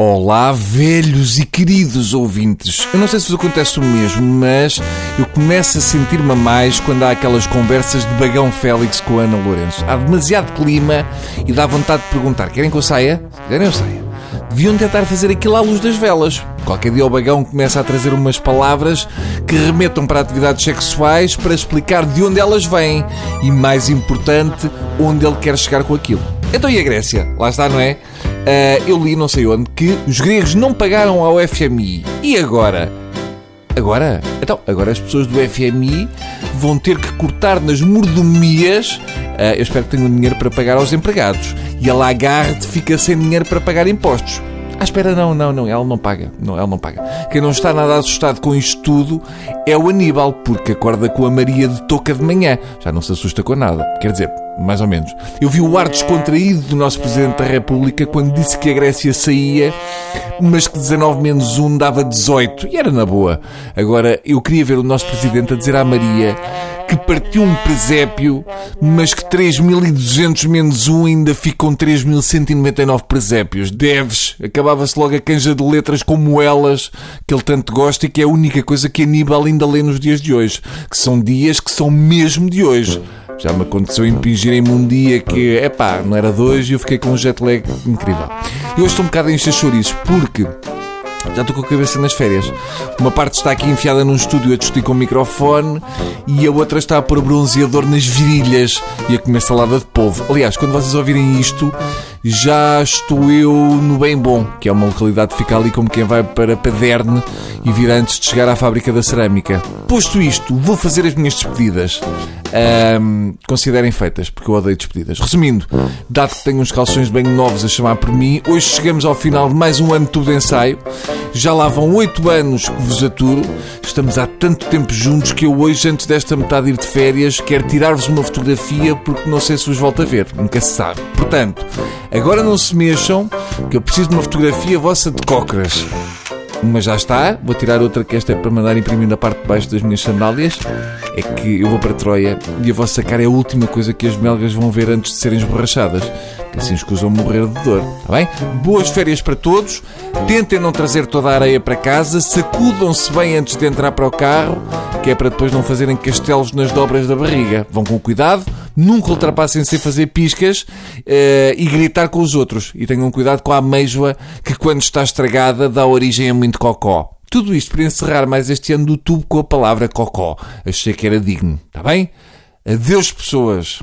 Olá, velhos e queridos ouvintes. Eu não sei se vos acontece o mesmo, mas eu começo a sentir-me mais quando há aquelas conversas de bagão Félix com a Ana Lourenço. Há demasiado clima e dá vontade de perguntar: querem que eu saia? Querem eu saia. Deviam tentar fazer aquilo à luz das velas. Qualquer dia o bagão começa a trazer umas palavras que remetam para atividades sexuais para explicar de onde elas vêm e, mais importante, onde ele quer chegar com aquilo. Então e a Grécia? Lá está, não é? Uh, eu li não sei onde que os gregos não pagaram ao FMI. E agora? Agora? Então, agora as pessoas do FMI vão ter que cortar nas mordomias. Uh, eu espero que tenham dinheiro para pagar aos empregados. E a Lagarde fica sem dinheiro para pagar impostos. Ah, espera, não, não, não, ela não paga. Não, ela não paga. Quem não está nada assustado com isto tudo é o Aníbal, porque acorda com a Maria de touca de manhã. Já não se assusta com nada. Quer dizer, mais ou menos. Eu vi o ar descontraído do nosso Presidente da República quando disse que a Grécia saía, mas que 19 menos 1 dava 18. E era na boa. Agora, eu queria ver o nosso Presidente a dizer à Maria que partiu um presépio, mas que 3.200 menos 1 ainda ficam 3.199 presépios. Deves. Acabava-se logo a canja de letras como elas, que ele tanto gosta e que é a única coisa que Aníbal ainda lê nos dias de hoje. Que são dias que são mesmo de hoje. Já me aconteceu impingirem-me um dia que, epá, não era dois e eu fiquei com um jet lag incrível. E hoje estou um bocado a encher porque já estou com a cabeça nas férias. Uma parte está aqui enfiada num estúdio a discutir com o microfone e a outra está a pôr bronzeador nas virilhas e a comer salada de polvo. Aliás, quando vocês ouvirem isto, já estou eu no Bem Bom, que é uma localidade que fica ali como quem vai para Paderne e vir antes de chegar à fábrica da cerâmica. Posto isto, vou fazer as minhas despedidas. Um, considerem feitas, porque eu odeio despedidas. Resumindo, dado que tenho uns calções bem novos a chamar por mim, hoje chegamos ao final de mais um ano de tudo ensaio. Já lá vão oito anos que vos aturo. Estamos há tanto tempo juntos que eu hoje, antes desta metade ir de férias, quero tirar-vos uma fotografia porque não sei se vos volto a ver. Nunca se sabe. Portanto, agora não se mexam, que eu preciso de uma fotografia vossa de cócoras. Uma já está, vou tirar outra que esta é para mandar imprimir na parte de baixo das minhas sandálias. É que eu vou para Troia e a vossa cara é a última coisa que as melgas vão ver antes de serem esborrachadas. Que assim escusam morrer de dor, está bem? Boas férias para todos. Tentem não trazer toda a areia para casa. Sacudam-se bem antes de entrar para o carro, que é para depois não fazerem castelos nas dobras da barriga. Vão com cuidado nunca ultrapassem sem fazer piscas uh, e gritar com os outros. E tenham cuidado com a ameijoa que, quando está estragada, dá origem a muito cocó. Tudo isto para encerrar mais este ano do tubo com a palavra cocó. Achei que era digno. Está bem? Adeus, pessoas.